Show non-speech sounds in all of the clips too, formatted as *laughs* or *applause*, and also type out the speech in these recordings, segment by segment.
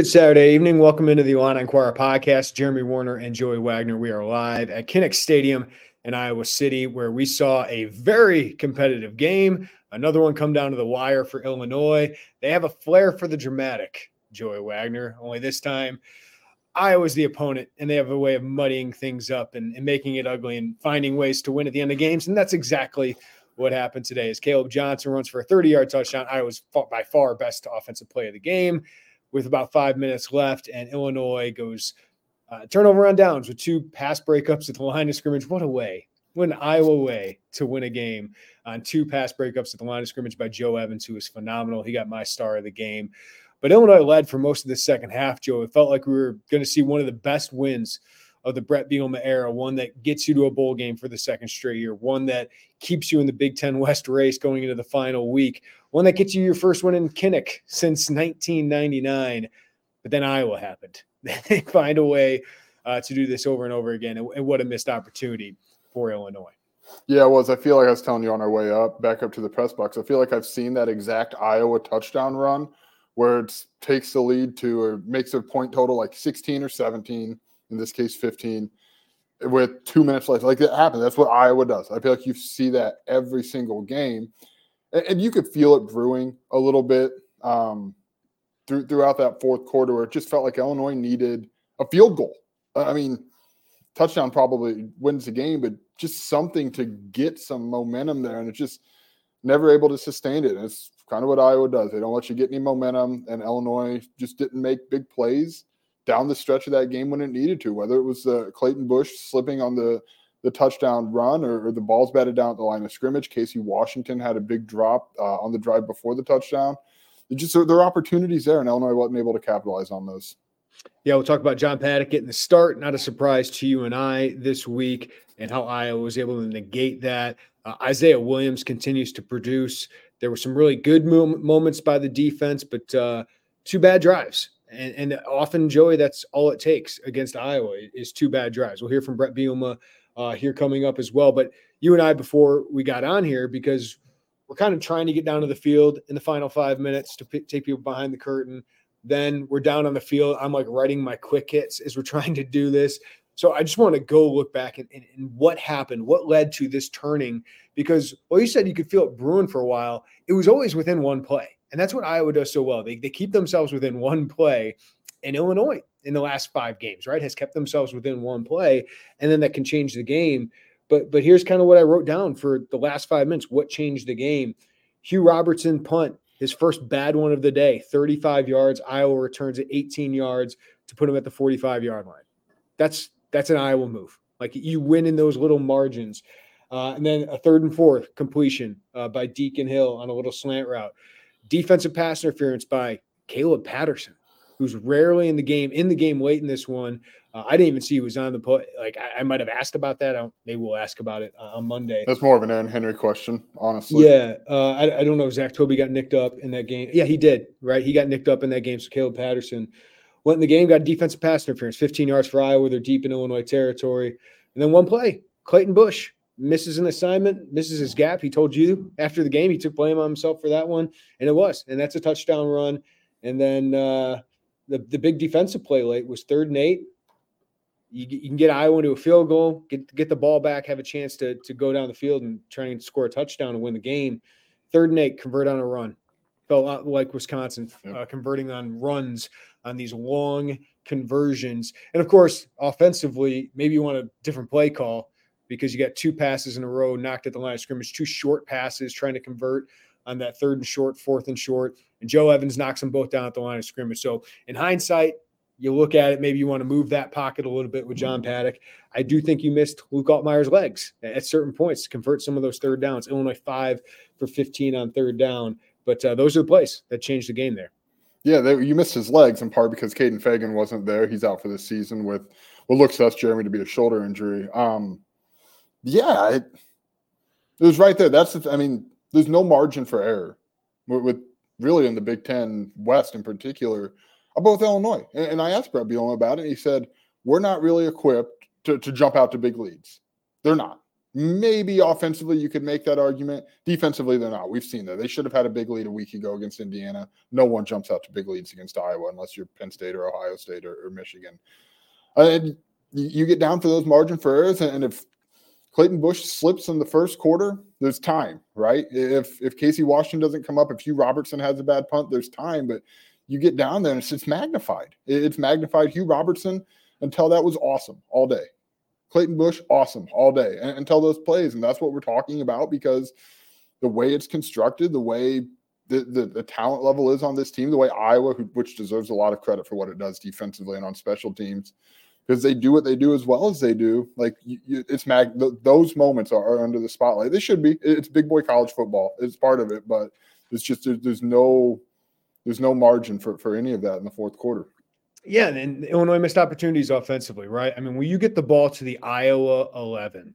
Good Saturday evening. Welcome into the Illini Inquirer podcast. Jeremy Werner and Joey Wagner. We are live at Kinnick Stadium in Iowa City, where we saw a very competitive game. Another one come down to the wire for Illinois. They have a flair for the dramatic, Joey Wagner. Only this time, Iowa's the opponent, and they have a way of muddying things up and, and making it ugly and finding ways to win at the end of games. And that's exactly what happened today. As Caleb Johnson runs for a 30-yard touchdown, Iowa's by far best offensive play of the game with about five minutes left, and Illinois goes uh, turnover on downs with two pass breakups at the line of scrimmage. What a way! What an Iowa way to win a game on two pass breakups at the line of scrimmage by Joe Evans, who was phenomenal. He got my star of the game. But Illinois led for most of the second half, Joe. It felt like we were going to see one of the best wins of the Bret Bielema era, one that gets you to a bowl game for the second straight year, one that keeps you in the Big Ten West race going into the final week, one that gets you your first win in Kinnick since 1999. But then Iowa happened. *laughs* they find a way uh, to do this over and over again. And, what a missed opportunity for Illinois. Yeah, it was. I feel like I was telling you on our way up, back up to the press box. I feel like I've seen that exact Iowa touchdown run where it takes the lead to or makes a point total like 16 or 17, in this case 15, with two minutes left. Like it happens. That's what Iowa does. I feel like you see that every single game. And, and you could feel it brewing a little bit um, through, throughout that fourth quarter where it just felt like Illinois needed a field goal. I mean, touchdown probably wins the game, but just something to get some momentum there. And it's just never able to sustain it. And it's kind of what Iowa does. They don't let you get any momentum. And Illinois just didn't make big plays down the stretch of that game when it needed to, whether it was uh, Clayton Bush slipping on the the touchdown run or, or, the balls batted down at the line of scrimmage. Casey Washington had a big drop uh, on the drive before the touchdown. Just there are opportunities there, and Illinois wasn't able to capitalize on those. Yeah, we'll talk about John Paddock getting the start. Not a surprise to you and I this week, and how Iowa was able to negate that. Uh, Isaiah Williams continues to produce. There were some really good mo- moments by the defense, but uh, two bad drives. And, and, often, Joey, that's all it takes against Iowa is two bad drives. We'll hear from Bret Bielema uh, here coming up as well. But you and I, before we got on here, because we're kind of trying to get down to the field in the final five minutes to p- take people behind the curtain. Then we're down on the field. I'm like writing my quick hits as we're *laughs* trying to do this. So I just want to go look back and, and, and, what happened, what led to this turning. Because, well, you said you could feel it brewing for a while. It was always within one play. And that's what Iowa does so well. They, they keep themselves within one play. And Illinois in the last five games, right, has kept themselves within one play. And then that can change the game. But but here's kind of what I wrote down for the last five minutes. What changed the game? Hugh Robertson punt, his first bad one of the day, 35 yards. Iowa returns at 18 yards to put him at the 45 yard line. That's that's an Iowa move. Like you win in those little margins. Uh, and then a third and fourth completion uh, by Deacon Hill on a little slant route. Defensive pass interference by Caleb Patterson, who's rarely in the game, in the game late in this one. Uh, I didn't even see he was on the play. Like I, I might have asked about that. I maybe we'll ask about it uh, on Monday. That's more of an Aaron Henry question, honestly. Yeah, uh, I, I, don't know if Zach Tobe got nicked up in that game. Yeah, he did. Right, he got nicked up in that game. So Caleb Patterson went in the game, got defensive pass interference, 15 yards for Iowa. They're deep in Illinois territory. And then one play, Clayton Bush misses an assignment, misses his gap. He told you after the game, he took blame on himself for that one. And it was. And that's a touchdown run. And then uh, the, the big defensive play late was third and eight. You, you, can get Iowa into a field goal, get get the ball back, have a chance to to go down the field and try and score a touchdown and win the game. Third and eight, convert on a run. Felt like Wisconsin uh, converting on runs on these long conversions. And of course, offensively, maybe you want a different play call because you got two passes in a row knocked at the line of scrimmage, two short passes trying to convert on that third and short, fourth and short. And Joe Evans knocks them both down at the line of scrimmage. So in hindsight, you look at it, maybe you want to move that pocket a little bit with John Paddock. I do think you missed Luke Altmyer's legs at certain points to convert some of those third downs. Illinois five for 15 on third down. But uh, those are the plays that changed the game there. Yeah, they, you missed his legs in part because Kaden Feagin wasn't there. He's out for the season with what looks to us, Jeremy, to be a shoulder injury. Um, yeah, it, it was right there. That's the, I mean, there's no margin for error with, with, really in the Big Ten West in particular about Illinois. And, and I asked Bret Bielema about it. he said, "We're not really equipped to, to jump out to big leads. They're not. Maybe offensively, you could make that argument. Defensively, they're not. We've seen that. They should have had a big lead a week ago against Indiana. No one jumps out to big leads against Iowa unless you're Penn State or Ohio State or, or Michigan. And you get down for those margin for errors. And if Clayton Bush slips in the first quarter, there's time, right? If if Casey Washington doesn't come up, if Hugh Robertson has a bad punt, there's time. But you get down there and it's, it's magnified. It's magnified. Hugh Robertson until that was awesome all day. Clayton Bush, awesome all day and, until those plays. And that's what we're talking about because the way it's constructed, the way the, the, the talent level is on this team, the way Iowa, who, which deserves a lot of credit for what it does defensively and on special teams, because they do what they do as well as they do. Like you, you, it's mag, th- those moments are, are, under the spotlight. They should be. It's big boy college football. It's part of it, but it's just there, there's no there's no margin for for any of that in the fourth quarter. Yeah, and Illinois missed opportunities offensively, right? I mean, when you get the ball to the Iowa 11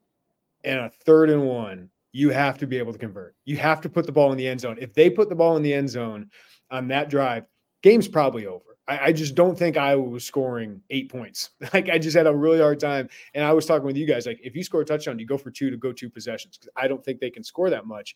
and a third and one, you have to be able to convert. You have to put the ball in the end zone. If they put the ball in the end zone on that drive, game's probably over. I, I just don't think Iowa was scoring eight points. *laughs* Like I just had a really hard time. And I was talking with you guys, like if you score a touchdown, you go for two to go two possessions because I don't think they can score that much.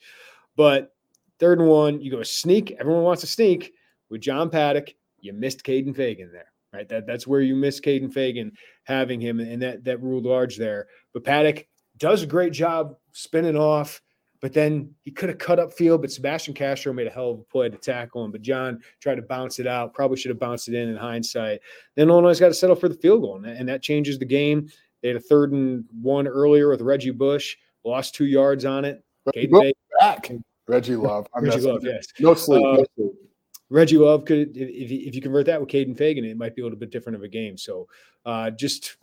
But third and one, you go sneak. Everyone wants to sneak with John Paddock. You missed Kaden Feagin there right? That that's where you miss Kaden Feagin having him, and that that ruled large there. But Paddock does a great job spinning off, but then he could have cut up field. But Sebastian Castro made a hell of a play to tackle him. But John tried to bounce it out. Probably should have bounced it in in hindsight. Then Illinois got to settle for the field goal, and that, changes the game. They had a third and one earlier with Reggie Bush, lost two yards on it. back. Reggie Love. I'm Reggie Love, yes. No sleep. Uh, no sleep. Reggie Love could, if, if you convert that with Kaden Feagin, it might be a little bit different of a game. So uh, just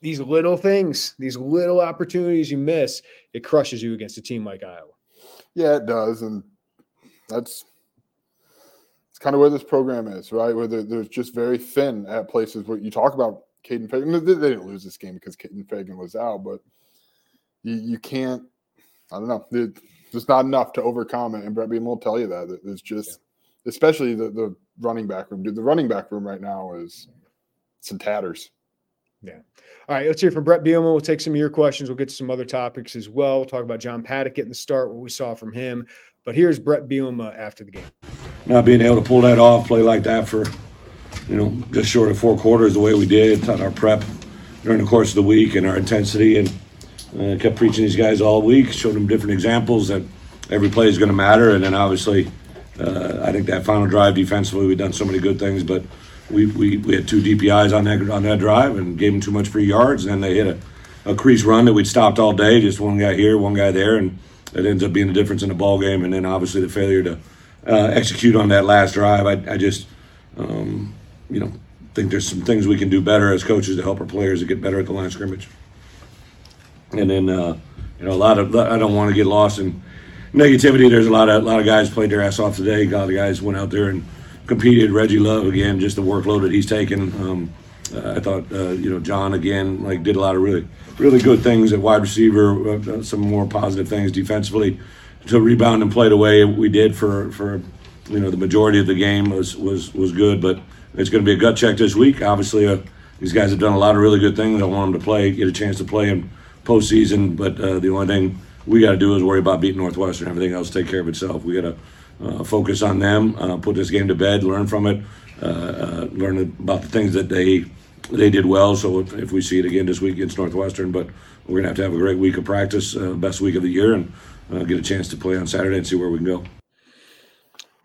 these little things, these little opportunities you miss, it crushes you against a team like Iowa. Yeah, it does. And that's it's kind of where this program is, right? Where they're just very thin at places where you talk about Kaden Feagin. They, didn't lose this game because Kaden Feagin was out, but you, you can't, I don't know. There's not enough to overcome it. And Bret Beam will tell you that. There's just, yeah especially the, the running back room. Dude, the running back room right now is some tatters. Yeah. All right. Let's hear from Bret Bielema. We'll take some of your questions. We'll get to some other topics as well. We'll talk about John Paddock getting the start, what we saw from him. But here's Bret Bielema after the game. Not being able to pull that off, play like that for, you know, just short of four quarters the way we did, on our prep during the course of the week and our intensity. And uh, kept preaching these guys all week, showed them different examples that every play is going to matter. And then obviously, uh, I think that final drive defensively, we've done so many good things, but we, we, we had two DPIs on that on that drive and gave them too much free yards. And then they hit a, a crease run that we'd stopped all day, just one guy here, one guy there, and it ends up being the difference in the ball game. And then obviously the failure to uh, execute on that last drive. I, I just, um, you know, think there's some things we can do better as coaches to help our players to get better at the line of scrimmage. And then, uh, you know, a lot of I don't want to get lost in negativity. There's a lot of a lot of guys played their ass off today. A lot of guys went out there and competed. Reggie Love again, just the workload that he's taken. Um, uh, I thought uh, you know John again like did a lot of really really good things at wide receiver. Uh, some more positive things defensively to rebound and play the way we did for for you know the majority of the game was was was good, but. it's going to be a gut check this week. Obviously, uh, these guys have done a lot of really good things. I want them to play, get a chance to play in postseason. But uh, the only thing we got to do is worry about beating Northwestern. Everything else take care of itself. We got to uh, focus on them, uh, put this game to bed, learn from it, uh, uh, learn about the things that they they did well. So if, if, we see it again this week against Northwestern, but we're gonna have to have a great week of practice, uh, best week of the year, and get a chance to play on Saturday and see where we can go.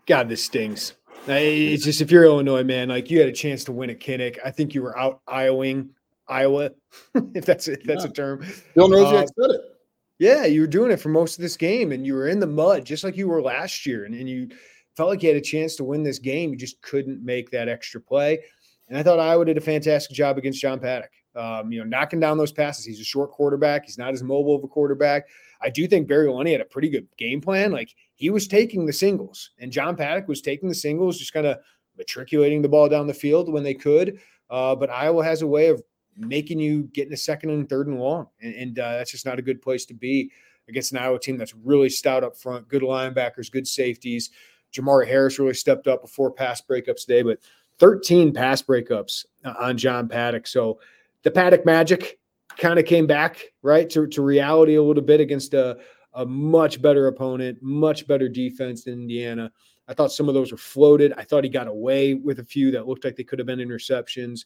God, this stings. It's just if you're Illinois, man, like you had a chance to win at Kinnick. I think you were out Iowaing Iowa, *laughs* if that's if that's yeah. a term. Bill Rosiak uh, said it. Yeah, you were doing it for most of this game, and you were in the mud just like you were last year, and, and you felt like you had a chance to win this game. You just couldn't make that extra play. And I thought Iowa did a fantastic job against John Paddock. Um, you know, knocking down those passes. He's a short quarterback. He's not as mobile of a quarterback. I do think Barry Lunney had a pretty good game plan. Like he was taking the singles, and John Paddock was taking the singles, just kind of matriculating the ball down the field when they could. Uh, but Iowa has a way of making you get in a second and third and long, and, and uh, that's just not a good place to be against an Iowa team that's really stout up front, good linebackers, good safeties. Jermari Harris really stepped up before pass breakups today, but 13 pass breakups on John Paddock. So the Paddock magic kind of came back right to, to reality a little bit against a, a much better opponent, much better defense than Indiana. I thought some of those were floated. I thought he got away with a few that looked like they could have been interceptions,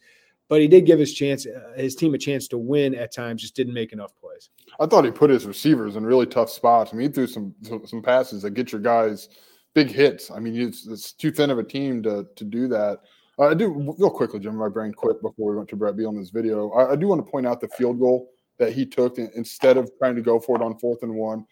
but he did give his chance, uh, his team a chance to win at times. Just didn't make enough plays. I thought he put his receivers in really tough spots. I mean, he threw some some passes that get your guys big hits. I mean, it's, it's too thin of a team to to do that. Uh, I do real quickly, Jim. My brain quit before we went to Brett Beal in this video. I, I, do want to point out the field goal that he took instead of trying to go for it on fourth and one.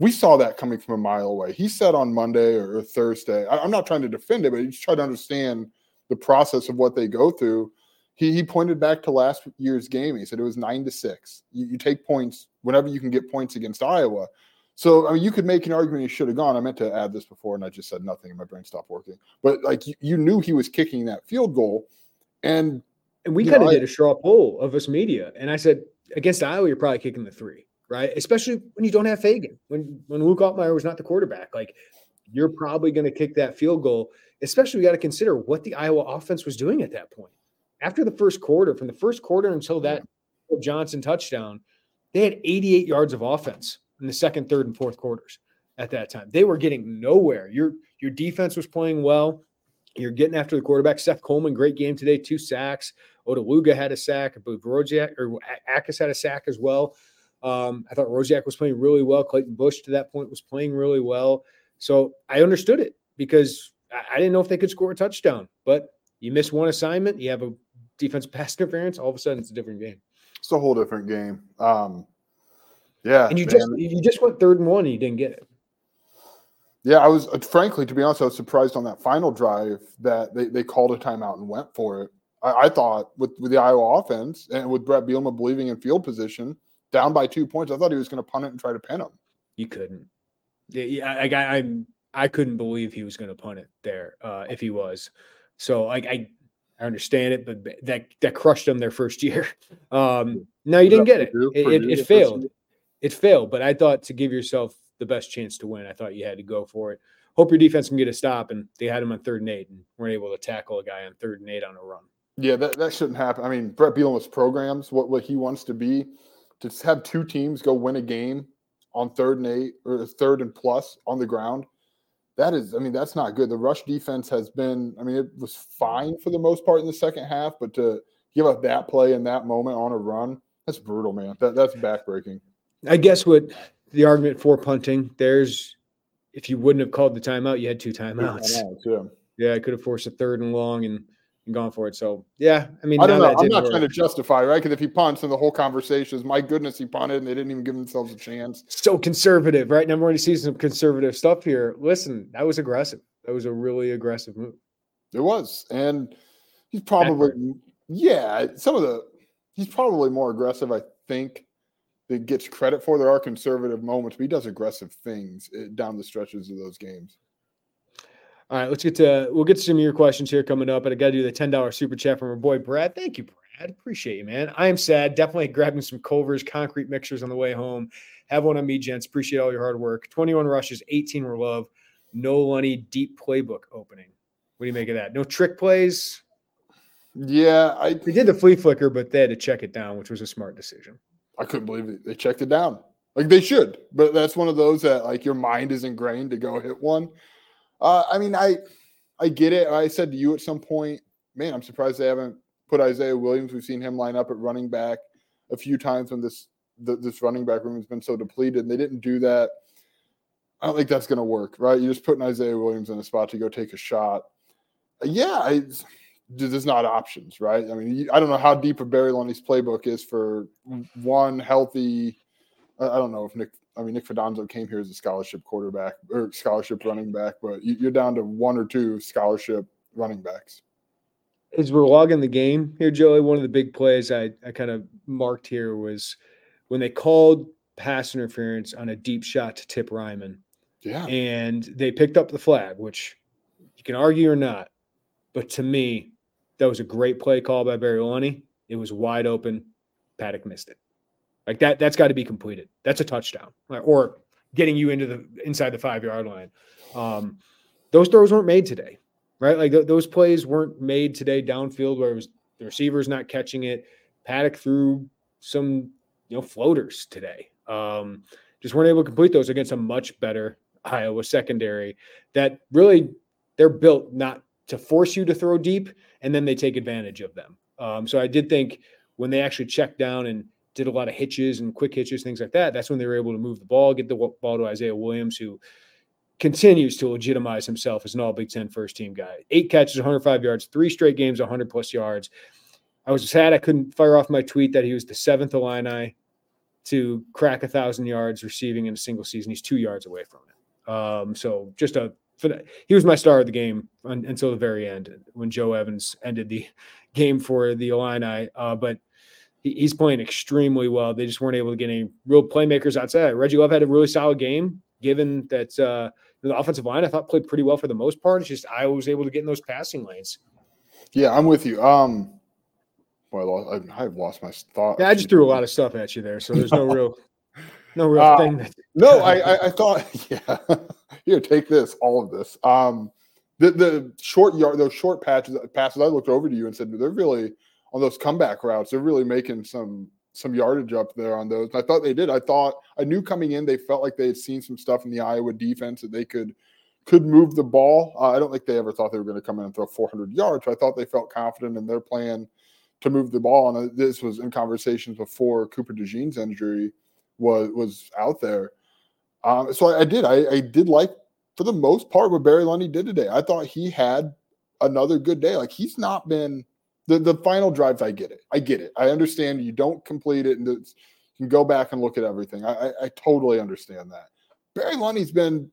We saw that coming from a mile away. He said on Monday or, Thursday. I, am not trying to defend it, but he's trying to understand the process of what they go through. He, he pointed back to last year's game. He said it was nine to six. You, you take points whenever you can get points against Iowa. So I mean, you could make an argument he should have gone. I meant to add this before, and I just said nothing, and my brain stopped working. But like you, you knew he was kicking that field goal, and and we kind of did a straw poll of us media, and I said against Iowa, you're probably kicking the three, right? Especially when you don't have Feagin, when when Luke Altmyer was not the quarterback, like you're probably going to kick that field goal. Especially, we got to consider what the Iowa offense was doing at that point. After the first quarter, from the first quarter until that Johnson touchdown, they had 88 yards of offense in the second, third, and fourth quarters at that time. They were getting nowhere. Your your defense was playing well. You're getting after the quarterback. Seth Coleman, great game today, two sacks. Odeluga had a sack. I believe Rosiak or Akis had a sack as well. Um, I thought Rosiak was playing really well. Clayton Bush to that point was playing really well. So I understood it because I, I didn't know if they could score a touchdown. But you miss one assignment, you have a defense *laughs* pass interference. All of a sudden, it's a different game. It's a whole different game. Um, yeah, and you man. just you just went third and one, and you didn't get it. Yeah, I was uh, frankly, to be honest, I was surprised on that final drive that they, they called a timeout and went for it. I, I thought with, with the Iowa offense and with Bret Bielema believing in field position, down by two points, I thought he was going to punt it and try to pin him. You couldn't. Yeah, I, I, I, I couldn't believe he was going to punt it there uh, if he was. So like I, I understand it, but that that crushed them their first year. *laughs* Um, no, you didn't get it. It, it, it failed it failed. But I thought to give yourself the best chance to win, I thought you had to go for it. Hope your defense can get a stop, and they had him on third and eight, and weren't able to tackle a guy on third and eight on a run. Yeah, that, that shouldn't happen. I mean, Bret Bielema's programs what what he wants to be to have two teams go win a game on third and eight or third and plus on the ground. That is, I mean, that's not good. The rush defense has been, I mean, it was fine for the most part in the second half, but to give up that play in that moment on a run, that's brutal, man. That that's backbreaking. I guess what the argument for punting, there's if you wouldn't have called the timeout, you had two timeouts. Yeah, yeah I could have forced a third and long and, and gone for it. So yeah, I mean, I don't know. I'm not work. trying to justify, right? Because if he punts, and the whole conversation is, my goodness, he punted, and they didn't even give themselves a chance. So conservative, right? Number one, see some conservative stuff here. Listen, that was aggressive. That was a really aggressive move. It was, and he's probably, yeah, some of the, he's probably more aggressive, I think, that gets credit for. There are conservative moments, but he does aggressive things eh, down the stretches of those games. All right, let's get to we'll get to some of your questions here coming up. But I got to do the ten dollars super chat from our boy Brad. Thank you, Brad. Appreciate you, man. I am sad. Definitely grabbing some Culver's concrete mixers on the way home. Have one on me, gents. Appreciate all your hard work. Twenty-one rushes, eighteen were love. No Lunney deep playbook opening. What do you make of that? No trick plays. Yeah, I they did the flea flicker, but they had to check it down, which was a smart decision. I couldn't believe it. They checked it down. Like they should, but that's one of those that like your mind is ingrained to go hit one. Uh, I mean, I I get it. I said to you at some point, man, I'm surprised they haven't put Isaiah Williams. We've seen him line up at running back a few times when this the, this running back room has been so depleted. And they didn't do that. I don't think that's going to work, right? You're just putting Isaiah Williams in a spot to go take a shot. Yeah, I, there's not options, right? I mean, I don't know how deep a Barry Lunney's playbook is for one healthy. I don't know if Nick. I mean, Nick Fidanzo came here as a scholarship quarterback or scholarship running back, but you're down to one or two scholarship running backs. As we're logging the game here, Joey, one of the big plays I, I kind of marked here was when they called pass interference on a deep shot to Tip Reiman. Yeah. And they picked up the flag, which you can argue or not. But to me, that was a great play call by Barry Lunney. It was wide open. Paddock missed it. Like that, that's got to be completed. That's a touchdown, or getting you into the inside the five yard line. Um, those throws weren't made today, right? Like th- those plays weren't made today downfield where it was the receivers not catching it. Paddock threw some, you know, floaters today. Um, just weren't able to complete those against a much better Iowa secondary that really they're built not to force you to throw deep and then they take advantage of them. Um, so I did think when they actually checked down and did a lot of hitches and quick hitches, things like that, that's when they were able to move the ball, get the ball to Isaiah Williams, who continues to legitimize himself as an all Big Ten first team guy. Eight catches, 105 yards, three straight games, 100 plus yards. I was sad I couldn't fire off my tweet that he was the seventh Illini to crack a thousand yards receiving in a single season. He's two yards away from it. Um, so just a he was my star of the game until the very end when Joe Evans ended the *laughs* game for the Illini. Uh, but he's playing extremely well. They just weren't able to get any real playmakers outside. Reggie Love had a really solid game, given that uh, the offensive line I thought played pretty well for the most part. It's just I was able to get in those passing lanes. Yeah, I'm with you. Um, well, I, have lost my thought. Yeah, I just threw a lot of stuff at you there, so there's no *laughs* real, no real uh, thing. That, no, I, I, *laughs* I thought, *laughs* yeah, here, take this, all of this. Um, the the short yard, those short patches, passes. I looked over to you and said they're really on those comeback routes. They're really making some some yardage up there on those. I thought they did. I thought I knew coming in they felt like they had seen some stuff in the Iowa defense that they could could move the ball. Uh, I don't think they ever thought they were going to come in and throw 400 yards. I thought they felt confident in their plan to move the ball. And uh, this was in conversations before Cooper DeJean's injury was was out there. Um, so I, I did. I, I, did like, for the most part, what Barry Lunney did today. I thought he had another good day. Like he's not been the the final drives. I get it. I get it. I understand you don't complete it, and you can go back and look at everything. I, I, I totally understand that. Barry Lunney's been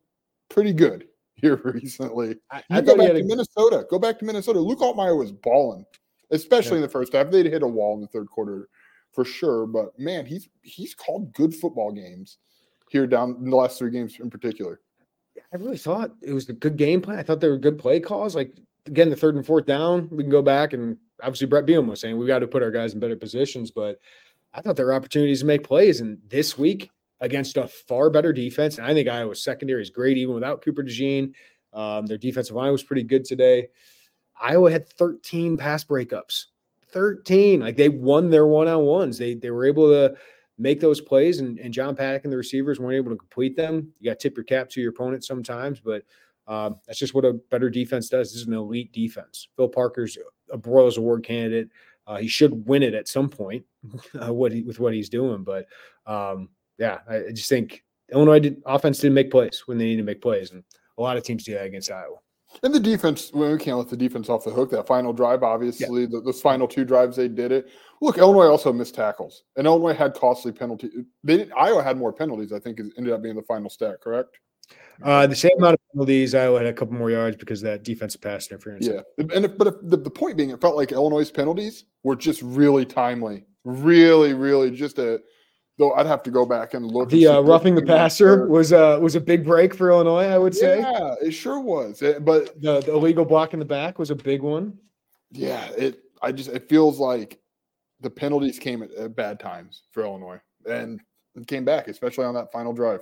pretty good *laughs* here recently. I, I go back to a... Minnesota. Go back to Minnesota. Luke Altmyer was balling, especially yeah. in the first half. They'd hit a wall in the third quarter for sure. But man, he's he's called good football games here down in the last three games in particular. I really thought it was a good game plan. I thought they were good play calls. Like again, the third and fourth down, we can go back and obviously Bret Bielema was saying we got to put our guys in better positions, but I thought there were opportunities to make plays. And this week against a far better defense, and I think Iowa's secondary is great even without Cooper DeJean. Um, their defensive line was pretty good today. Iowa had 13 pass breakups. 13. Like they won their one-on-ones. They they were able to make those plays, and, and John Paddock and the receivers weren't able to complete them. You got to tip your cap to your opponent sometimes, but um, that's just what a better defense does. This is an elite defense. Phil Parker's a Broyles Award candidate. Uh, he should win it at some point *laughs* uh, what he, with what he's doing. But um, yeah, I, I just think Illinois did, offense didn't make plays when they need to make plays, and a lot of teams do that against Iowa. And the defense, well, we can't let the defense off the hook. That final drive, obviously, yeah. the, those final two drives they did it. Look, Illinois also missed tackles, and Illinois had costly penalties. They did, Iowa had more penalties. I think ended up being the final stat. Correct. Uh, the same amount of penalties. Iowa had a couple more yards because of that defensive pass interference. Yeah, and if, but if, the, the point being, it felt like Illinois' penalties were just really timely, really, really just a Though I'd have to go back and look. The uh, roughing the passer was uh, was a big break for Illinois, I would say. Yeah, it sure was. It, but the, the illegal block in the back was a big one. Yeah, it. I just it feels like the penalties came at, at bad times for Illinois and came back, especially on that final drive.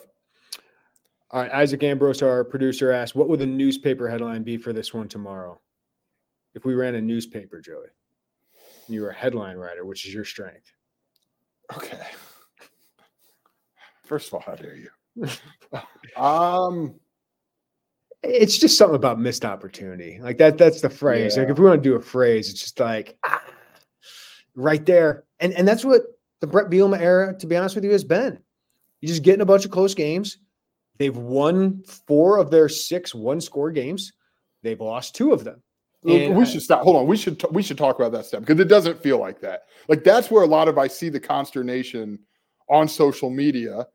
All right, Isaac Ambrose, our producer, asked, "What would the newspaper headline be for this one tomorrow?" If we ran a newspaper, Joey. and you were a headline writer, which is your strength. Okay. First of all, how dare you? *laughs* um, it's just something about missed opportunity. Like that. That's the phrase. Yeah. Like if we want to do a phrase, it's just like ah, right there, and and that's what the Bret Bielema era, to be honest with you, has been. You just getting a bunch of close games. They've won four of their six one-score games. They've lost two of them. And we should stop. Hold on. We should t- we should talk about that step because it doesn't feel like that. Like that's where a lot of I see the consternation on social media.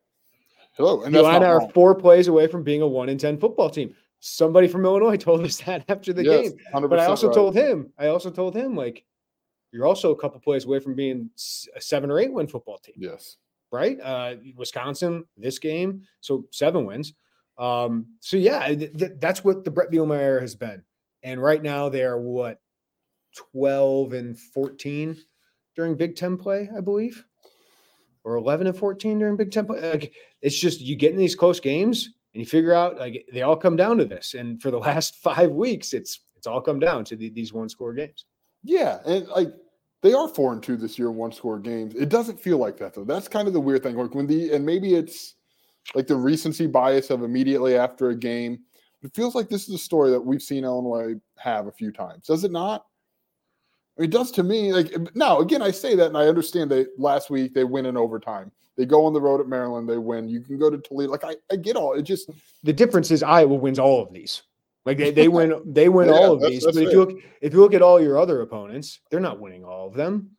Hello, and that's are four plays away from being a one in ten football team. Somebody from Illinois *laughs* told us that after the yes, game, but I also right. told him. I also told him like you're also a couple plays away from being a seven or eight win football team. Yes, right. Uh, Wisconsin this game, so seven wins. Um, so yeah, th- th- that's what the Bret Bielema era has been. And right now they are what 12 and 14 during Big Ten play, I believe, or 11 and 14 during Big Ten play. Like, it's just you get in these close games and you figure out like they all come down to this. And for the *laughs* last five weeks, it's it's all come down to the, these one score games. Yeah, and like they are four and two this year in one score games. It doesn't feel like that though. That's kind of the weird thing. Like when the and maybe it's like the recency bias of immediately after a game it feels like this is a story that we've seen Illinois have a few times. Does it not? It does to me. Like now, again, I say that, and I understand that last week they win in overtime. They go on the road at Maryland, they win. You can go to Toledo. Like I, I get all. It just the difference is Iowa wins all of these. Like they, they win, they *laughs* win yeah, all of these. But if you look, if you look at all your other opponents, they're not winning all of them.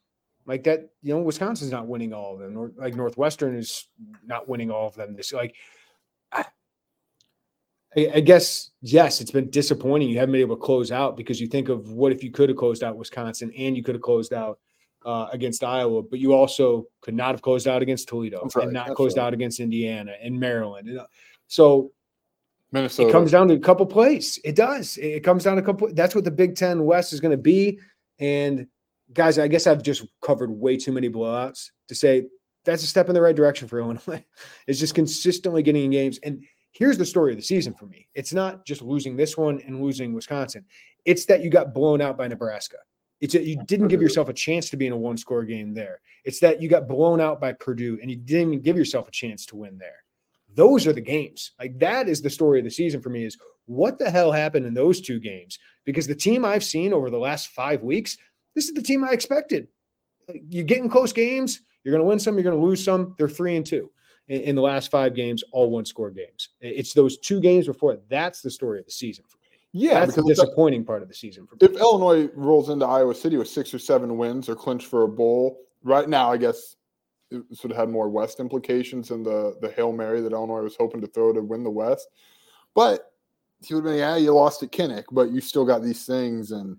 Like that, you know, Wisconsin's not winning all of them. Or like Northwestern is not winning all of them. This like I, guess yes, it's been disappointing. You haven't been able to close out because you think of what if you could have closed out Wisconsin and you could have closed out uh, against Iowa, but you also could not have closed out against Toledo right. and not closed right. out against Indiana and Maryland. Uh, so Minnesota. It comes down to a couple plays. It does. It comes down to a couple. That's what the Big Ten West is going to be. And guys, I guess I've just covered way too many blowouts to say that's a step in the right direction for Illinois. *laughs* it's just consistently getting in games and here's the story of the season for me. It's not just losing this one and losing Wisconsin. It's that you got blown out by Nebraska. It's that you didn't give yourself a chance to be in a one score game there. It's that you got blown out by Purdue and you didn't even give yourself a chance to win there. Those are the games. Like that is the story of the season for me is what the hell happened in those two games? Because the team I've seen over the last five weeks, this is the team I expected. You get in close games, you're going to win some, you're going to lose some. They're three and two in, in the last five games, all one score games. It's those two games before that's the story of the season for me. Yeah, that's the disappointing part of the season. if Illinois rolls into Iowa City with six or seven wins or clinch for a bowl, right now, I guess sort of had more West implications than the the hail mary that Illinois was hoping to throw to win the West. But he would have been, yeah, you lost at Kinnick, but you still got these things, and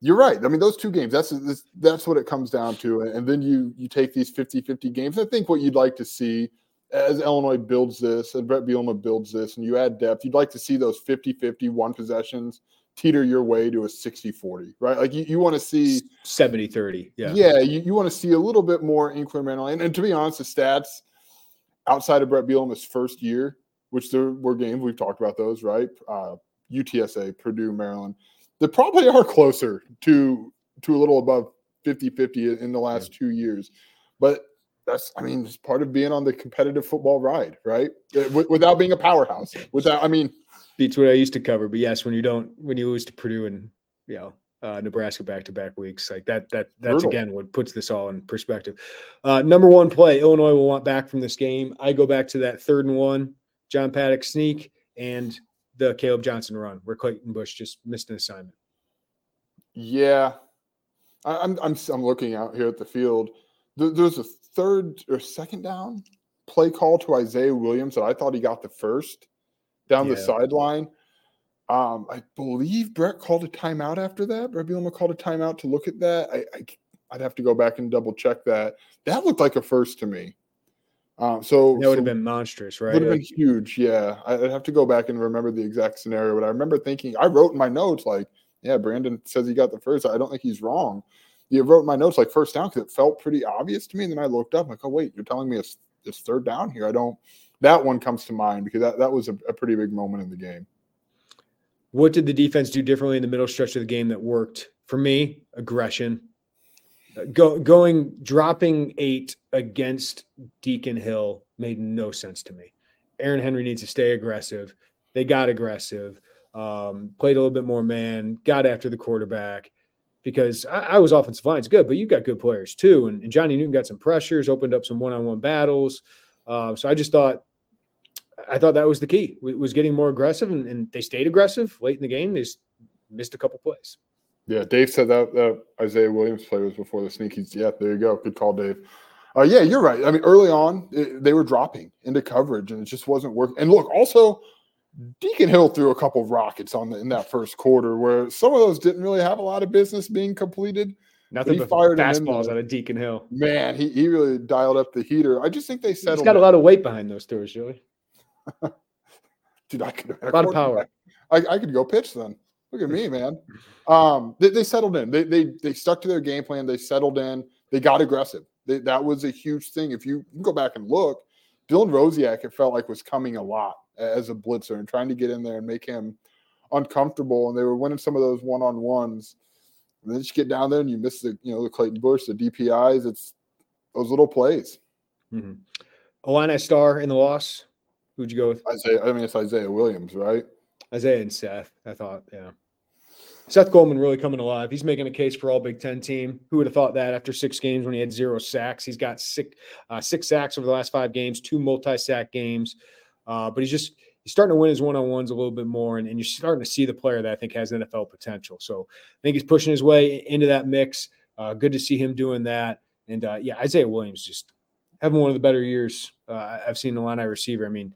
you're right. I mean, those two games, that's that's what it comes down to. And then you you take these 50-50 games. I think what you'd like to see as Illinois builds this, and Bret Bielema builds this, and you add depth, you'd like to see those 50-50 one possessions teeter your way to a 60-40, right? Like you, you want to see 70-30. Yeah. Yeah, you, you want to see a little bit more incremental. And, and to be honest, the stats outside of Bret Bielema's first year, which there were games, we've talked about those, right? Uh, UTSA, Purdue, Maryland – they probably are *laughs* closer to to a little above 50-50 in the last two years. But that's I mean, it's part of being on the competitive football ride, right? Uh, without being a powerhouse. Without I mean beats what I used to cover. But yes, when you don't when you lose to Purdue and you know uh, Nebraska back to back weeks. Like that, that that's Brutal. again what puts this all in perspective. Uh, number one play, Illinois will want back from this game. I go back to that third and one, John Paddock sneak, and the Caleb Johnson run where Clayton Bush just missed an assignment. Yeah, I, am I'm I'm looking out here at the field. There, there's a third or second down play call to Isaiah Williams that I thought he got the first down yeah. the sideline. Um, I believe Bret called a timeout after that. Bret Bielema called a timeout to look at that. I, I would have to go back and double check that. That looked like a first to me. Um, so that would so have been monstrous, right? Would have been huge. Yeah, I'd have to go back and remember the exact scenario, but I remember thinking I wrote in my notes like, "Yeah, Brandon says he got the first. I don't think he's wrong." You wrote in my notes like first down because it felt pretty obvious to me, and then I looked up like, "Oh wait, you're telling me it's, it's third down here?" I don't. That one comes to mind because that that was a, a pretty big moment in the game. What did the defense do differently in the middle stretch of the game that worked? For me, aggression. go, going dropping eight against Deacon Hill made no sense to me. Aaron Henry needs to stay aggressive. They got aggressive, um, played a little bit more man, got after the quarterback because I, I was offensive line's good, but you've got good players too. And, and, Johnny Newton got some pressures, opened up some one-on-one battles. Uh, so I just thought, I thought that was the key. It was getting more aggressive, and, and they stayed aggressive late in the game. They just missed a couple plays. Yeah, Dave said that, that Isaiah Williams play was before the sneakies. Yeah, there you go. Good call, Dave. Uh, yeah, you're right. I mean, early on, it, they were dropping into coverage, and it just wasn't working. And look, also, Deacon Hill threw a couple of rockets on the, in that first quarter, where some of those didn't really have a lot of business being completed. Nothing but fired fastballs out of Deacon Hill. Man, he, he really dialed up the heater. I just think they settled. He's got a lot of weight behind those throws, Joey. *laughs* Dude, I could a lot of power. I, I could go pitch then. Look at me, *laughs* man. Um, they, they, settled in. They, they they stuck to their game plan. They settled in. They got aggressive. They, that was a huge thing. If you, you go back and look, Dylan Rosiak, it felt like was coming a lot as a blitzer and trying to get in there and make him uncomfortable. And they were winning some of those one on ones. And then you get down there and you miss the you know the Clayton Bush, the DPIs. It's those little plays. Mm-hmm. Illini star in the loss. Who'd you go with? Isaiah. I mean, it's Isaiah Williams, right? Isaiah and Seth. I thought, yeah. Seth Coleman really coming alive. He's making a case for all Big Ten team. Who would have thought that after six games when he had zero sacks? He's got six uh, six sacks over the last five games, two multi sack games. Uh, but he's just he's starting to win his one on ones a little bit more, and, and, you're starting to see the player that I think has NFL potential. So I think he's pushing his way into that mix. Uh, good to see him doing that. And uh, yeah, Isaiah Williams just having one of the better years uh, I've seen the line I receiver. I mean,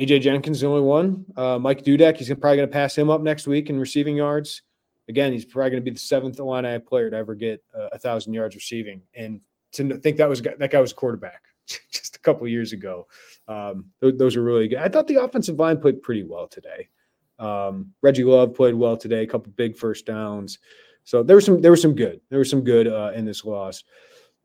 AJ Jenkins is the only one. Uh, Mike Dudek, he's probably going to pass him up next week in receiving yards. Again, he's probably going to be the seventh Illini player to ever get uh, a thousand yards receiving. And to think that was that guy was quarterback *laughs* just a couple years ago. Um, th- those are really good. I thought the offensive line played pretty well today. Um, Reggie Love played well today, a couple big first downs. So there was some there was some good. There was some good uh, in this loss.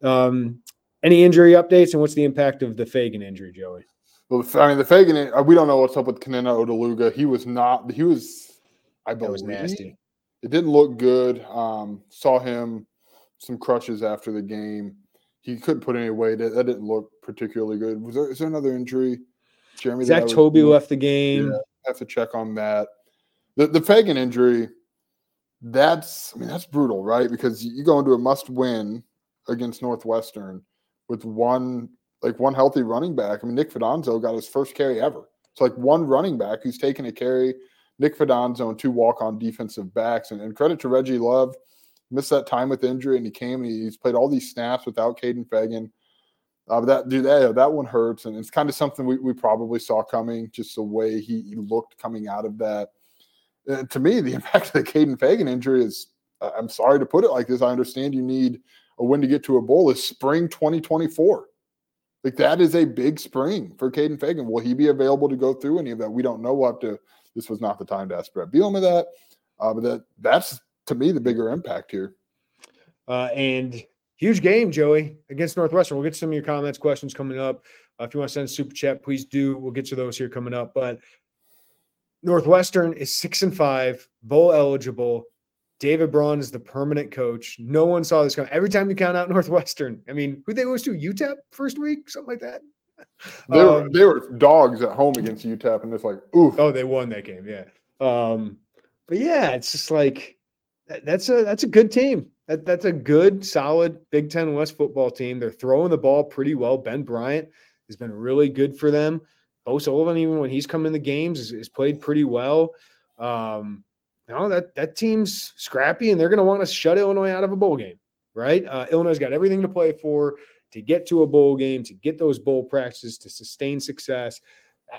Um, any injury updates and what's the impact of the Feagin injury, Joey? Well, I mean, the Feagin, uh, we don't know what's up with Kenenna Odeluga. He was not, he was, I believe, was nasty. It didn't look good. Um, saw him some crutches after the game. He couldn't put any weight. That, that didn't look particularly good. Was there, is there another injury? Jeremy Zach Tobe left the game. Yeah, have to check on that. The the Feagin injury, that's I mean that's brutal, right? Because you go into a must win against Northwestern with one like one healthy running back. I mean, Nick Fidanzo got his first carry ever. It's like one running back who's taken a carry. Nick Fidanzo and two walk-on defensive backs. And, and credit to Reggie Love, missed that time with injury, and he came. And he's played all these snaps without Kaden Feagin. Uh, that dude, that, that one hurts, and it's kind of something we, we probably saw coming. Just the way he, he looked coming out of that. And to me, the *laughs* impact of the Kaden Feagin injury is. I'm sorry to put it like this. I understand you need a win to get to a bowl. Is spring 2024 like that is a big spring for Kaden Feagin. Will he be available to go through any of that? We don't know. We'll have to. This was not the time to ask Bret Bielema that. Uh, but that that's to me the bigger impact here. Uh, and huge game, Joey, against Northwestern. We'll get some of your comments, questions coming up. Uh, if you want to send a super chat, please do. We'll get to those here coming up. But Northwestern is six and five, bowl eligible. David Braun is the permanent coach. No one saw this coming. Every time you count out *laughs* Northwestern, I mean, who they lose to? UTEP first week, something like that. They were um, they were dogs at home against UTEP, and it's like, ooh. Oh, they won that game, yeah. Um, but yeah, it's just like that's a that's a good team. That that's a good, solid Big Ten West football team. They're throwing the ball pretty well. Ben Bryant has been really good for them. Bo Sullivan, even when he's come in the games, has, played pretty well. Um, no, that that team's scrappy, and they're going to want to shut Illinois out of a bowl game, right? Uh, Illinois got everything to play for to get to a bowl game, to get those bowl practices, to sustain success.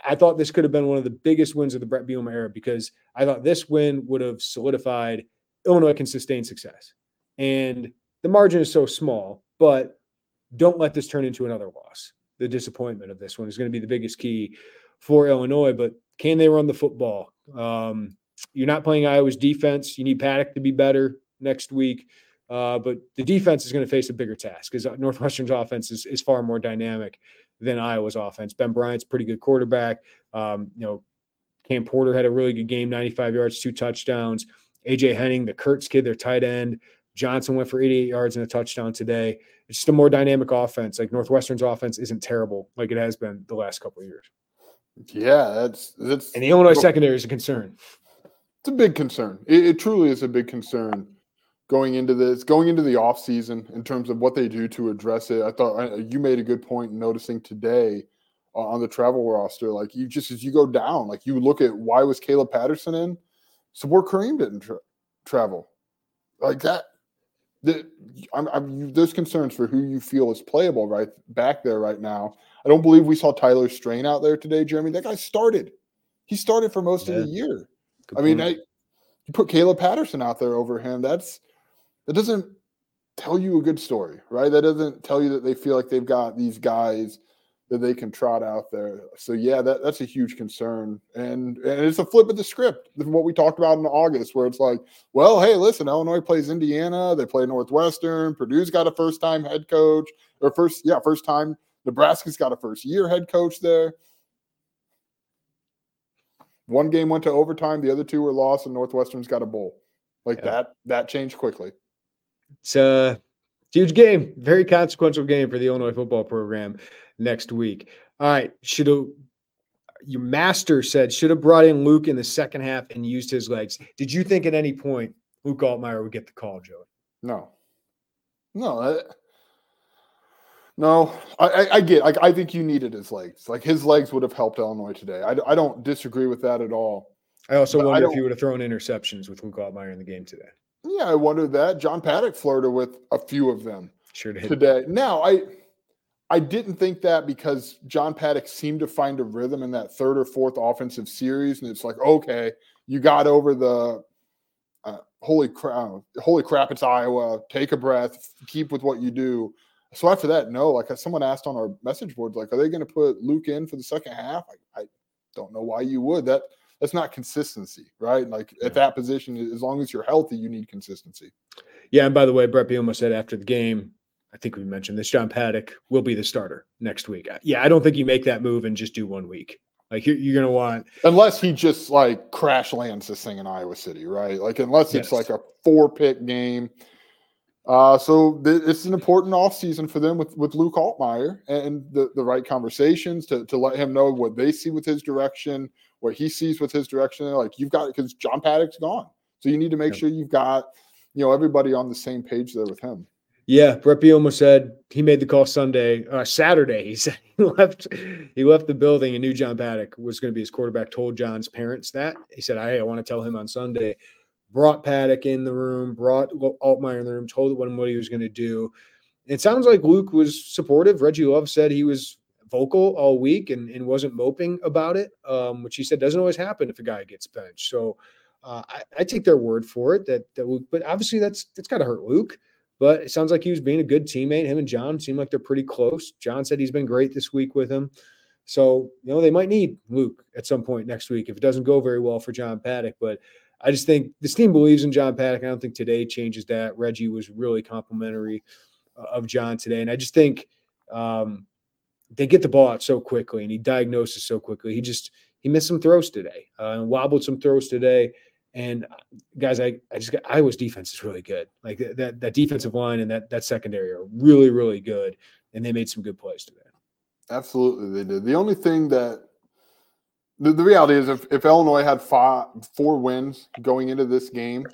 I thought this could have been one of the biggest wins of the Bret Bielema era because I thought this win would have solidified Illinois can sustain success, and the margin is so small. But don't let this turn into another loss. The disappointment of this one is going to be the biggest key for Illinois. But can they run the football? Um, you're not playing Iowa's defense. You need Paddock to be better next week. Uh, but the defense is going to face a bigger task because Northwestern's offense is, is far more dynamic than Iowa's offense. Ben Bryant's pretty good quarterback. Um, you know, Cam Porter had a really good game, 95 yards, two touchdowns. AJ Henning, the Kirtz kid, their tight end, Johnson went for 88 yards and a touchdown today. It's just a more dynamic offense. Like Northwestern's offense isn't terrible like it has been the last couple of years. Yeah, that's that's and the Illinois secondary is a concern. It's a big concern. It, it truly is a big concern going into this, going into the off season in terms of what they do to address it. I thought you made a good point noticing today uh, on the travel roster. Like you just as you go down, like you look at why was Caleb Patterson in, support Kareem didn't tra- travel, like that. The, I'm, I'm, there's concerns for who you feel is playable right back there right now. I don't believe we saw Tyler Strain out there today, Jeremy. That guy started. He started for most yeah. of the year. Good I mean, I, you put Caleb Patterson out there over him. That's that doesn't tell you a good story, right? That doesn't tell you that they feel like they've got these guys that they can trot out there. So yeah, that, that's a huge concern. And and it's a flip of the script from what we talked about in August, where it's like, well, hey, listen, Illinois plays Indiana, they play Northwestern, Purdue's got a first time head coach, or first, yeah, first time. Nebraska's got a first year head coach there. One game went to overtime, the other two were lost, and Northwestern's got a bowl. Like yeah. that, that changed quickly. It's a huge game, very consequential game for the Illinois football program next week. All right, should have your master said should have brought in Luke in the second half and used his legs. Did you think at any point Luke Altmyer would get the call, Joey? No, no, no. I, I, get. I, I think you needed his legs. Like his legs would have helped Illinois today. I, I don't disagree with that at all. I also wonder I if he would have thrown interceptions with Luke Altmyer in the game today. Yeah, I wondered that. John Paddock flirted with a few of them sure did. today. Now, I I didn't think that because John Paddock seemed to find a rhythm in that third or fourth offensive series, and it's like, okay, you got over the uh, holy crap, holy crap, it's Iowa. Take a breath, keep with what you do. So after that, no, like uh, someone asked on our message boards, like, are they going to put Luke in for the second half? I, I don't know why you would. That that's not consistency, right? Like yeah. at that position, as long as you're healthy, you need consistency. Yeah, and by the way, Bret Bielema said after the game, I think we mentioned this. John Paddock will be the starter next week. Yeah, I don't think you make that move and just do one week. Like you're, you're going to want unless he just like crash lands this thing in Iowa City, right? Like unless it's yes. like a four pick game. Uh, so th- it's an important offseason for them with with Luke Altmyer and the the right conversations to to let him know what they see with his direction, what he sees with his direction. Like you've got because John Paddock's gone, so you need to make yeah. sure you've got you know everybody on the same page there with him. Yeah, Bret Bielema said he made the call Sunday, uh, Saturday. *laughs* He said he left, he left the building and knew John Paddock was going to be his quarterback. Told John's parents that he said, "Hey, I want to tell him on Sunday." Brought Paddock in the room, brought Altmyer in the room, told him what he was going to do. It sounds like Luke was supportive. Reggie Love said he was vocal all week and, and wasn't moping about it, um, which he said doesn't always happen if a guy gets benched. So uh, I, I, take their word for it that that Luke, but obviously that's that's got to hurt Luke. But it sounds like he was being a good teammate. Him and John seem like they're pretty close. John said he's been great this week with him. So, you know, they might need Luke at some point next week if it doesn't go very well for John Paddock. But I just think this team believes in John Paddock. I don't think today changes that. Reggie was really complimentary uh, of John today. And I just think um, they get the ball out so quickly and he diagnoses so quickly. He just, he missed some throws today uh, and wobbled some throws today. And uh, guys, I, I just got Iowa's defense is really good. Like that that defensive line and that that secondary are really really good, and they made some good plays today. Absolutely, they did. The only thing that the, the reality is, if, if Illinois had five four wins going into this game,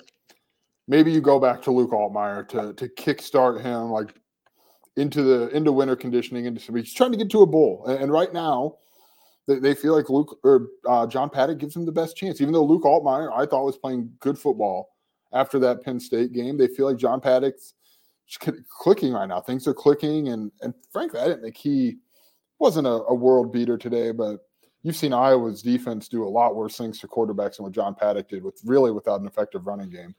maybe you go back to Luke Altmyer to to kickstart him like into the into winter conditioning into he's trying to get to a bowl, and, and right now they, they feel like Luke or uh, John Paddock gives him the best chance. Even though Luke Altmyer, I thought was playing good football after that Penn State game, they feel like John Paddock's clicking right now. Things are clicking, and and frankly, I didn't think he wasn't a, a world beater today, but you've seen Iowa's defense do a lot worse things to quarterbacks than what John Paddock did with really without an effective running game.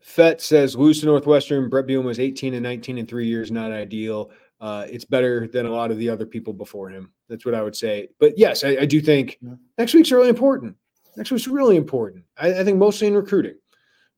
Fett says lose to Northwestern. Bret Bielema was 18 and 19 in three years, not ideal uh, it's better than a lot of the other people before him. That's what I would say. But yes, I, I do think yeah. next week's really important. Next week's really important. I, I think mostly in recruiting.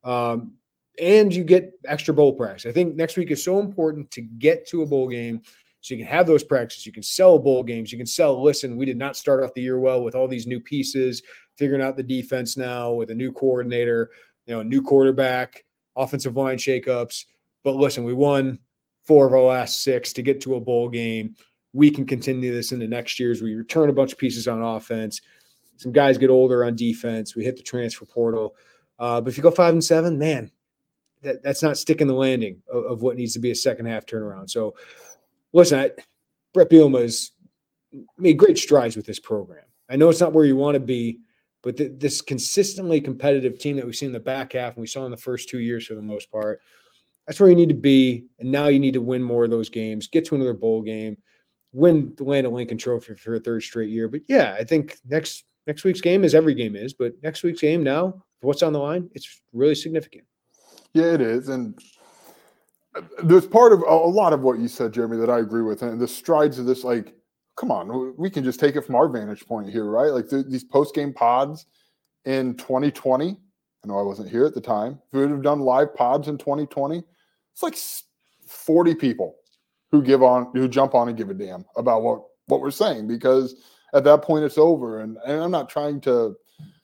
Um, and you get extra bowl practice. I think next week is so important to get to a bowl game so you can have those practices. You can sell bowl games. You can sell, listen, we did not start off the year well with all these new pieces, figuring out the defense now with a new coordinator, you know, a new quarterback offensive line shakeups. But listen, we won four of our last six to get to a bowl game. We can continue this into next year's. We return a bunch of pieces on offense. Some guys get older on defense. We hit the transfer portal. Uh, but if you go five and seven, man, that, that's not sticking the landing of, of, what needs to be a second half turnaround. So, listen, I, Bret has made great strides with this program. I know it's not where you want to be, but th- this consistently competitive team that we've seen in the back half and we saw in the first two years for the most part, that's where you need to be. And now you need to win more of those games, get to another bowl game, win the Land of Lincoln Trophy for a third straight year. But yeah, I think next next week's game, is every game is, but next week's game now, what's on the line, it's really significant. Yeah, it is, and there's part of a lot of what you said, Jeremy, that I agree with, and the strides of this, like come on, we can just take it from our vantage point here, right? Like the, these post game pods in 2020. I know I wasn't here at the time. If we would have done live pods in 2020, it's like 40 people who give on, who jump on and give a damn about what what we're saying because at that point it's over. And, and I'm not trying to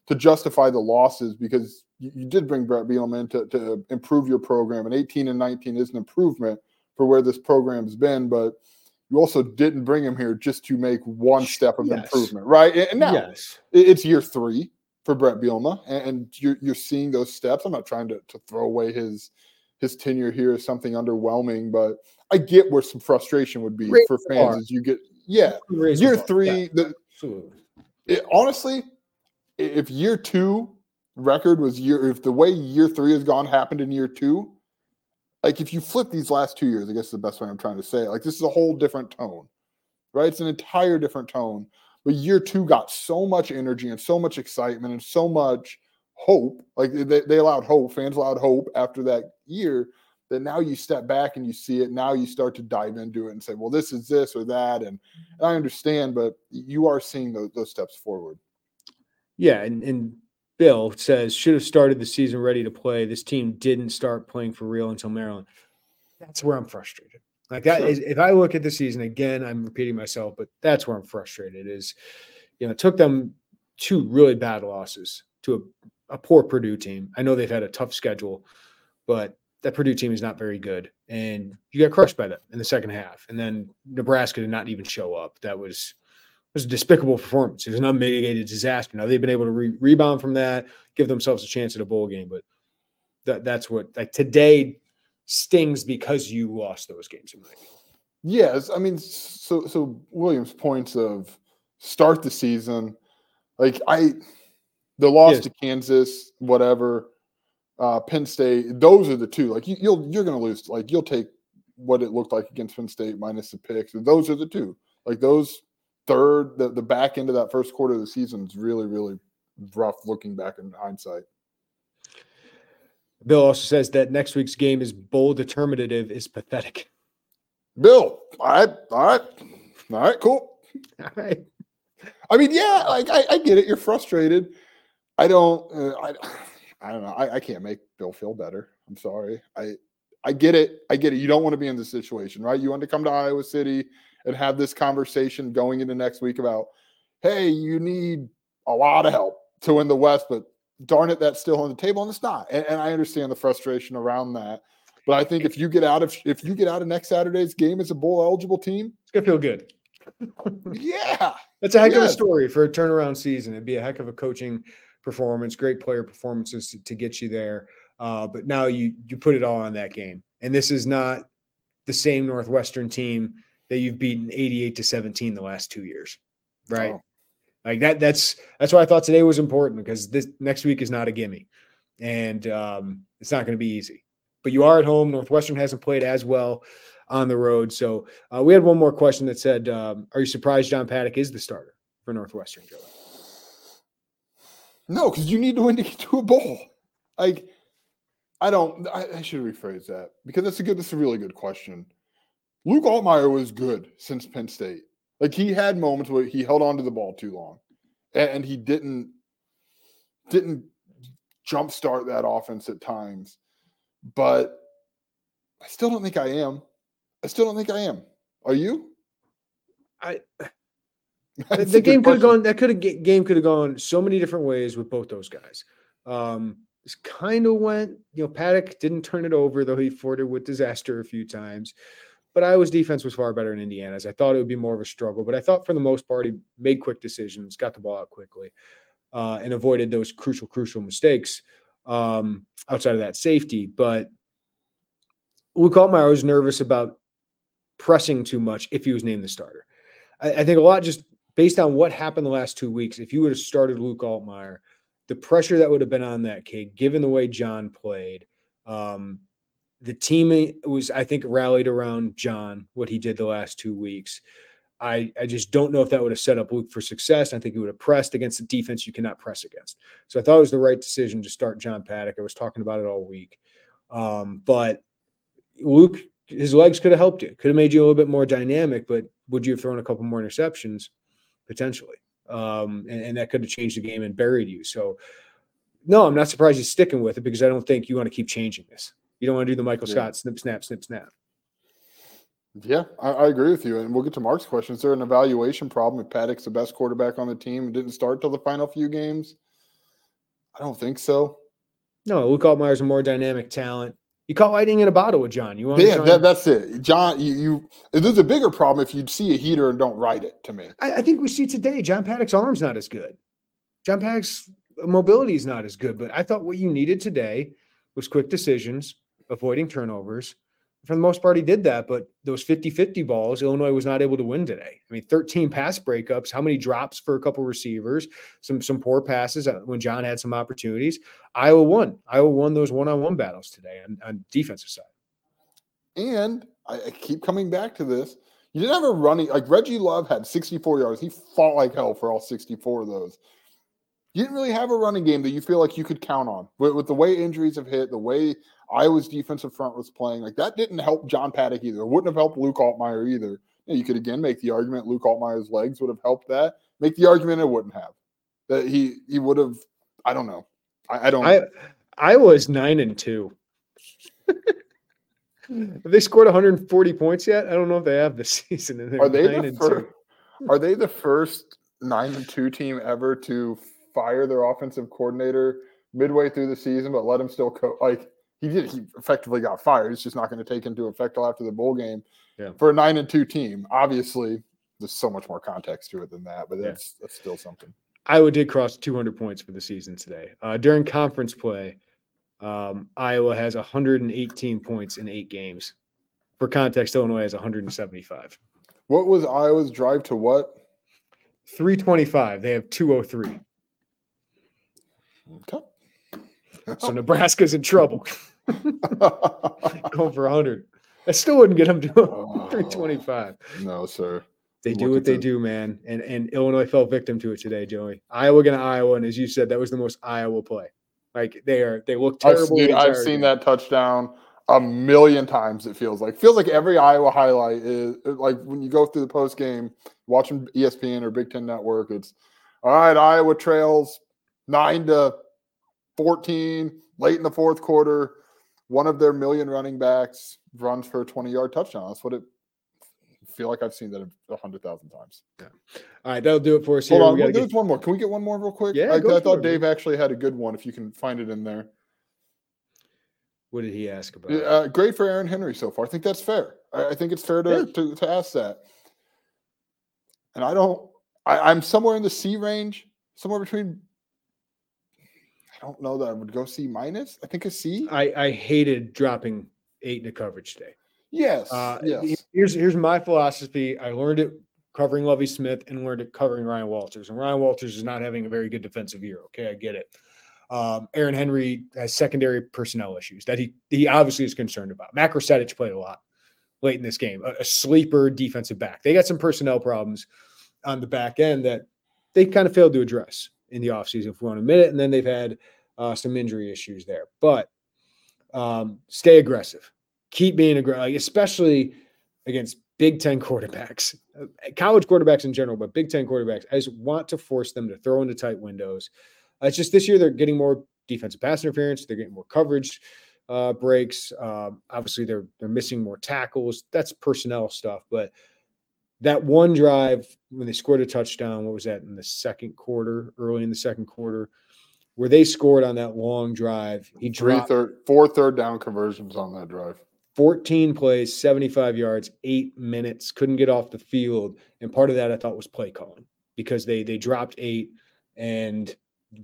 to justify the losses because you, you did bring Bret Bielema in to, to improve your program, and 18 and 19 is an improvement for where this program's been, but you also didn't bring him here just to make one step of yes. improvement, right? And now yes. it's year three for Bret Bielema, and you're you're seeing those steps. I'm not trying to, to throw away his his tenure here as something underwhelming, but I get where some frustration would be Raise for fans as you get yeah Raise year three. Yeah. The, it, honestly, if year two record was year if the way year three has gone happened in year two, like if you flip these last two years, I guess is the best way I'm trying to say it. Like this is a whole different tone, right? It's an entire different tone. But year two got so much energy and so much excitement and so much hope. Like they, they allowed hope, fans allowed hope after that year. That now you step back and you see it. Now you start to dive into it and say, well, this is this or that. And, and I understand, but you are seeing those, those steps forward. Yeah. And, and Bill says should have started the season ready to play. This team didn't start playing for real until Maryland. That's where I'm frustrated. Like that is if I look at the season again, I'm repeating myself, but that's where I'm frustrated. Is you know, it took them two really bad losses to a, a poor Purdue team. I know they've had a tough schedule, but that Purdue team is not very good. And you got crushed by them in the second half. And then Nebraska did not even show up. That was was a despicable performance. It was an unmitigated disaster. Now they've been able to re- rebound from that, give themselves a chance at a bowl game, but that that's what like today stings because you lost those games. In my opinion. Yes, I mean, so so Williams' points of start the season, like I, the loss yes. to Kansas, whatever, uh, Penn State, those are the two. Like you, you'll you're gonna lose. Like you'll take what it looked like against Penn State minus the picks. Those are the two. Like those third, the, the back end of that first quarter of the season is really, really rough looking back in hindsight. Bill also says that next week's game is bowl determinative is pathetic. Bill, all right, all right, all right, cool. *laughs* All right. I mean, yeah, like I, I get it. You're frustrated. I don't. Uh, I, I don't know. I, I can't make Bill feel better. I'm sorry. I I get it. I get it. You don't want to be in this situation, right? You want to come to Iowa City and have this conversation going into next week about, hey, you need a lot of help to win the West, but darn it, that's still on the table, and it's not. And, and I understand the frustration around that. But I think if you get out of if you get out of next Saturday's game as a bowl eligible team, it's gonna feel good. *laughs* yeah, that's a heck yeah. of a story for a turnaround season. It'd be a heck of a coaching performance, great player performances to, to get you there. Uh, but now you you put it all on that game, and this is not the same Northwestern team that you've beaten 88 to 17 the last two years, right? Oh. Like that. That's that's why I thought today was important because this next week is not a gimme, and um, it's not going to be easy. But you are at home. Northwestern hasn't played as well on the road. So uh, we had one more question that said, um, "Are you surprised John Paddock is the starter for Northwestern, Joe?" No, because you need to win to get to a bowl. Like, I don't. I, I should rephrase that because that's a good. That's a really good question. Luke Altmyer was good since Penn State. Like he had moments where he held on to the ball too long, and, and he didn't didn't jumpstart that offense at times. But I still don't think I am. I still don't think I am. Are you? I *laughs* the, the game could have gone. That could have game could have gone so many different ways with both those guys. Um, kind of went. You know, Paddock didn't turn it over, though he flirted with disaster a few times. But Iowa's defense was far better in Indiana's. I thought it would be more of a struggle, but I thought for the most part he made quick decisions, got the ball out quickly, uh, and avoided those crucial, crucial mistakes um, outside of that safety. But Luke Altmyer was nervous about pressing too much if he was named the starter. I, I think a lot just based on what happened the last two weeks. If you would have started Luke Altmyer, the pressure that would have been on that kid, given the way John played, um, the team was, I think, rallied around John, what he did the last two weeks. I, I just don't know if that would have set up Luke for success. I think he would have pressed against the defense you cannot press against. So I thought it was the right decision to start John Paddock. I was talking about it all week. Um, but Luke, his legs could have helped you, could have made you a little bit more dynamic, but would you have thrown a couple more interceptions? Potentially. Um, and, and that could have changed the game and buried you. So, no, I'm not surprised he's sticking with it because I don't think you want to keep changing this. You don't want to do the Michael Scott snip, snap, snip, snap. Yeah, I, I, agree with you. And we'll get to Mark's question. Is there an evaluation problem if Paddock's the best quarterback on the team and didn't start till the final few games? I don't think so. No, Luke Altmyer's a more dynamic talent. You caught lightning in a bottle with John. You want yeah, that, that's it. John, you, you there's a bigger problem if you see a heater and don't ride it to me. I, I think we see today John Paddock's arm's not as good. John Paddock's mobility is not as good, but I thought what you needed today was quick decisions, avoiding turnovers. For the most part, he did that, but those 50 50 balls, Illinois was not able to win today. I mean, 13 pass breakups, how many drops for a couple receivers, some some poor passes uh, when John had some opportunities. Iowa won. Iowa won those one on one battles today on, on defensive side. And I, I keep coming back to this. You didn't have a running like Reggie Love had 64 yards. He fought like hell for all 64 of those. You didn't really have a running game that you feel like you could count on. With, with the way injuries have hit, the way Iowa's defensive front was playing. Like that didn't help John Paddock either. It wouldn't have helped Luke Altmyer either. You could again make the argument Luke Altmyer's legs would have helped that. Make the argument it wouldn't have. That he he would have. I don't know. I, I don't. I I was nine and two. *laughs* have they scored 140 points yet? I don't know if they have this *laughs* season. Are they the first, Are they the first nine and two team ever to fire their offensive coordinator midway through the season, but let him still coach? Like he did he effectively got fired. It's just not going to take into effect till after the bowl game. Yeah. For a nine and two team, obviously there's so much more context to it than that, but that's yeah. that's still something. Iowa did cross 200 points for the season today. Uh, during conference play, um, Iowa has 118 points in eight games. For context, Illinois has 175. What was Iowa's drive to what? 325. They have 203. Okay. *laughs* So Nebraska's in trouble. *laughs* Going for 100. I still wouldn't get them to *laughs* 325. No, sir. They do what they do, man. And and Illinois fell victim to it today, Joey. Iowa going to Iowa, and as you said, that was the most Iowa play. Like they are, they look terrible. I've seen, I've seen that touchdown a million times. It feels like feels like every Iowa highlight is uh, like when you go through the post game, watching ESPN or Big Ten Network. It's all right. Iowa trails nine to 14 late in the fourth quarter. One of their million running backs runs for a 20 yard touchdown. That's what it feel like I've seen that a hundred thousand times. Yeah. All right, that'll do it for us Hold here. on, we there's get... one more. Can we get one more real quick? Yeah, I, I thought it, Dave actually had a good one. If you can find it in there. What did he ask about? Uh, great for Aaron Henry so far. I think that's fair. I, I think it's fair to, yeah. to, to ask that. And I don't. I, I'm somewhere in the C range, somewhere between I don't know that I would go C minus. I think a C. I, I hated dropping eight in a coverage today. Yes. Uh, yes. Here's here's my philosophy. I learned it covering Lovie Smith and learned it covering Ryan Walters. And Ryan Walters is not having a very good defensive year. Okay, I get it. Um, Aaron Henry has secondary personnel issues that he he obviously is concerned about. Matt Krstic played a lot late in this game, a, a sleeper defensive back. They got some personnel problems on the back end that they kind of failed to address in the offseason, if we want to admit it. And then they've had uh, some injury issues there. But um, stay aggressive. Keep being aggressive, especially against Big Ten quarterbacks, uh, college quarterbacks in general, but Big Ten quarterbacks. I just want to force them to throw into tight windows. Uh, it's just this year they're getting more defensive pass interference. They're getting more coverage uh, breaks. Um, obviously, they're they're missing more tackles. That's personnel stuff, but that one drive when they scored a touchdown, what was that in the second quarter, early in the second quarter, where they scored on that long drive. He Three third, four third down conversions on that drive. 14 plays, 75 yards, eight minutes, couldn't get off the field. And part of that I thought was play calling because they they dropped eight and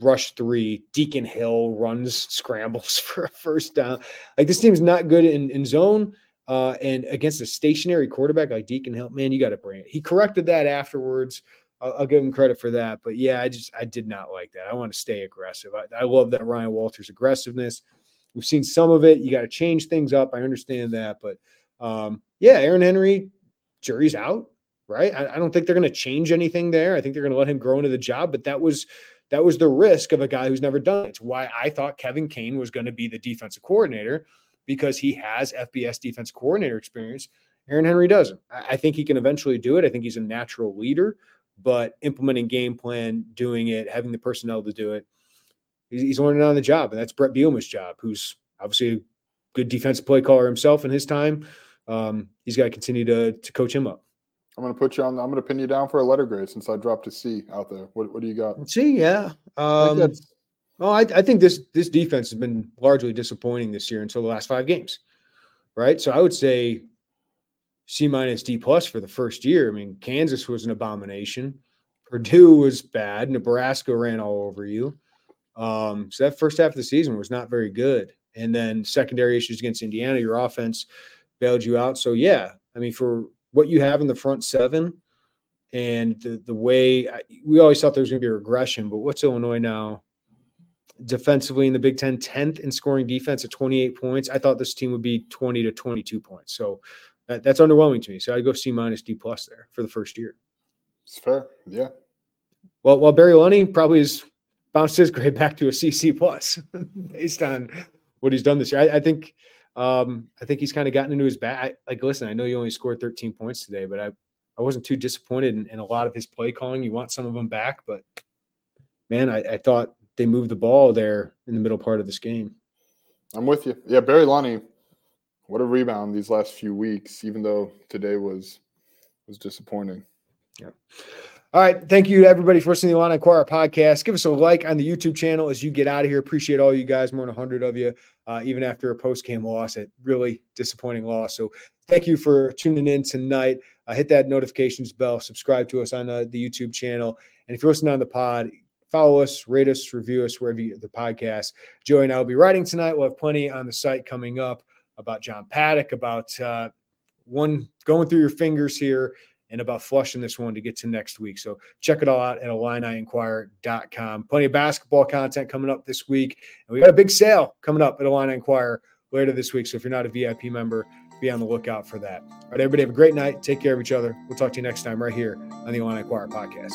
rush three. Deacon Hill runs *laughs* scrambles for a first down. Like this team's not good in, in zone. Uh, and against a stationary quarterback like Deacon Hill, man, you got to bring it. He corrected that afterwards. I'll, I'll, give him credit for that. But yeah, I just I did not like that. I want to stay aggressive. I, I love that Ryan Walters aggressiveness. We've seen some of it. You got to change things up. I understand that, but um, yeah, Aaron Henry, jury's out, right? I, I don't think they're going to change anything there. I think they're going to let him grow into the job. But that was that was the risk of a guy who's never done it. It's why I thought Kevin Kane was going to be the defensive coordinator because he has FBS defense coordinator experience. Aaron Henry doesn't. I think he can eventually do it. I think he's a natural leader, but implementing game plan, doing it, having the personnel to do it, he's learning on the job. And that's Bret Bielema's job, who's obviously a good defensive play caller himself in his time. Um, he's got to continue to, to coach him up. I'm going to put you on. I'm going to pin you down for a letter grade since I dropped a C out there. What, what do you got? C, yeah. Um, I well, I, I, think this this defense has been largely disappointing this year until the last five games, right? So I would say C minus D plus for the first year. I mean, Kansas was an abomination. Purdue was bad. Nebraska ran all over you. Um, so that first half of the season was not very good. And then secondary issues against Indiana, your offense bailed you out. So yeah, I mean, for what you have in the front seven and the the way we always thought there was going to be a regression, but what's Illinois now? Defensively in the Big Ten, 10th in scoring defense at 28 points. I thought this team would be 20 to 22 points. So that, that's underwhelming to me. So I'd go C minus D plus there for the first year. It's fair. Yeah. Well, while Barry Lunney probably has bounced his grade back to a CC plus *laughs* based on what he's done this year. I, I think um, I think he's kind of gotten into his back. Like, listen, I know you only scored 13 points today, but I, I wasn't too disappointed in, in a lot of his play calling. You want some of them back, but man, I, I thought they moved the ball there in the middle part of this game. I'm with you. Yeah, Barry Lunney, what a rebound these last few weeks, even though today was was disappointing. Yeah. All right. Thank you to everybody for listening to the Illini Inquirer podcast. Give us a like on the YouTube channel as you get out of here. Appreciate all you guys, more than 100 of you, uh, even after a post game loss, a really disappointing loss. So thank you for tuning in tonight. Uh, hit that notifications bell, subscribe to us on uh, the YouTube channel. And if you're listening on the pod, follow us, rate us, review us wherever you get the podcast. Joey and I will be writing tonight. We'll have plenty on the site coming up about John Paddock, about uh, one going through your fingers here, and about flushing this one to get to next week. So check it all out at IlliniInquirer.com. Plenty of basketball content coming up this week. And we got a big sale coming up at Illini Inquirer later this week. So if you're not a VIP member, be on the lookout for that. All right, everybody have a great night. Take care of each other. We'll talk to you next time right here on the Illini Inquirer podcast.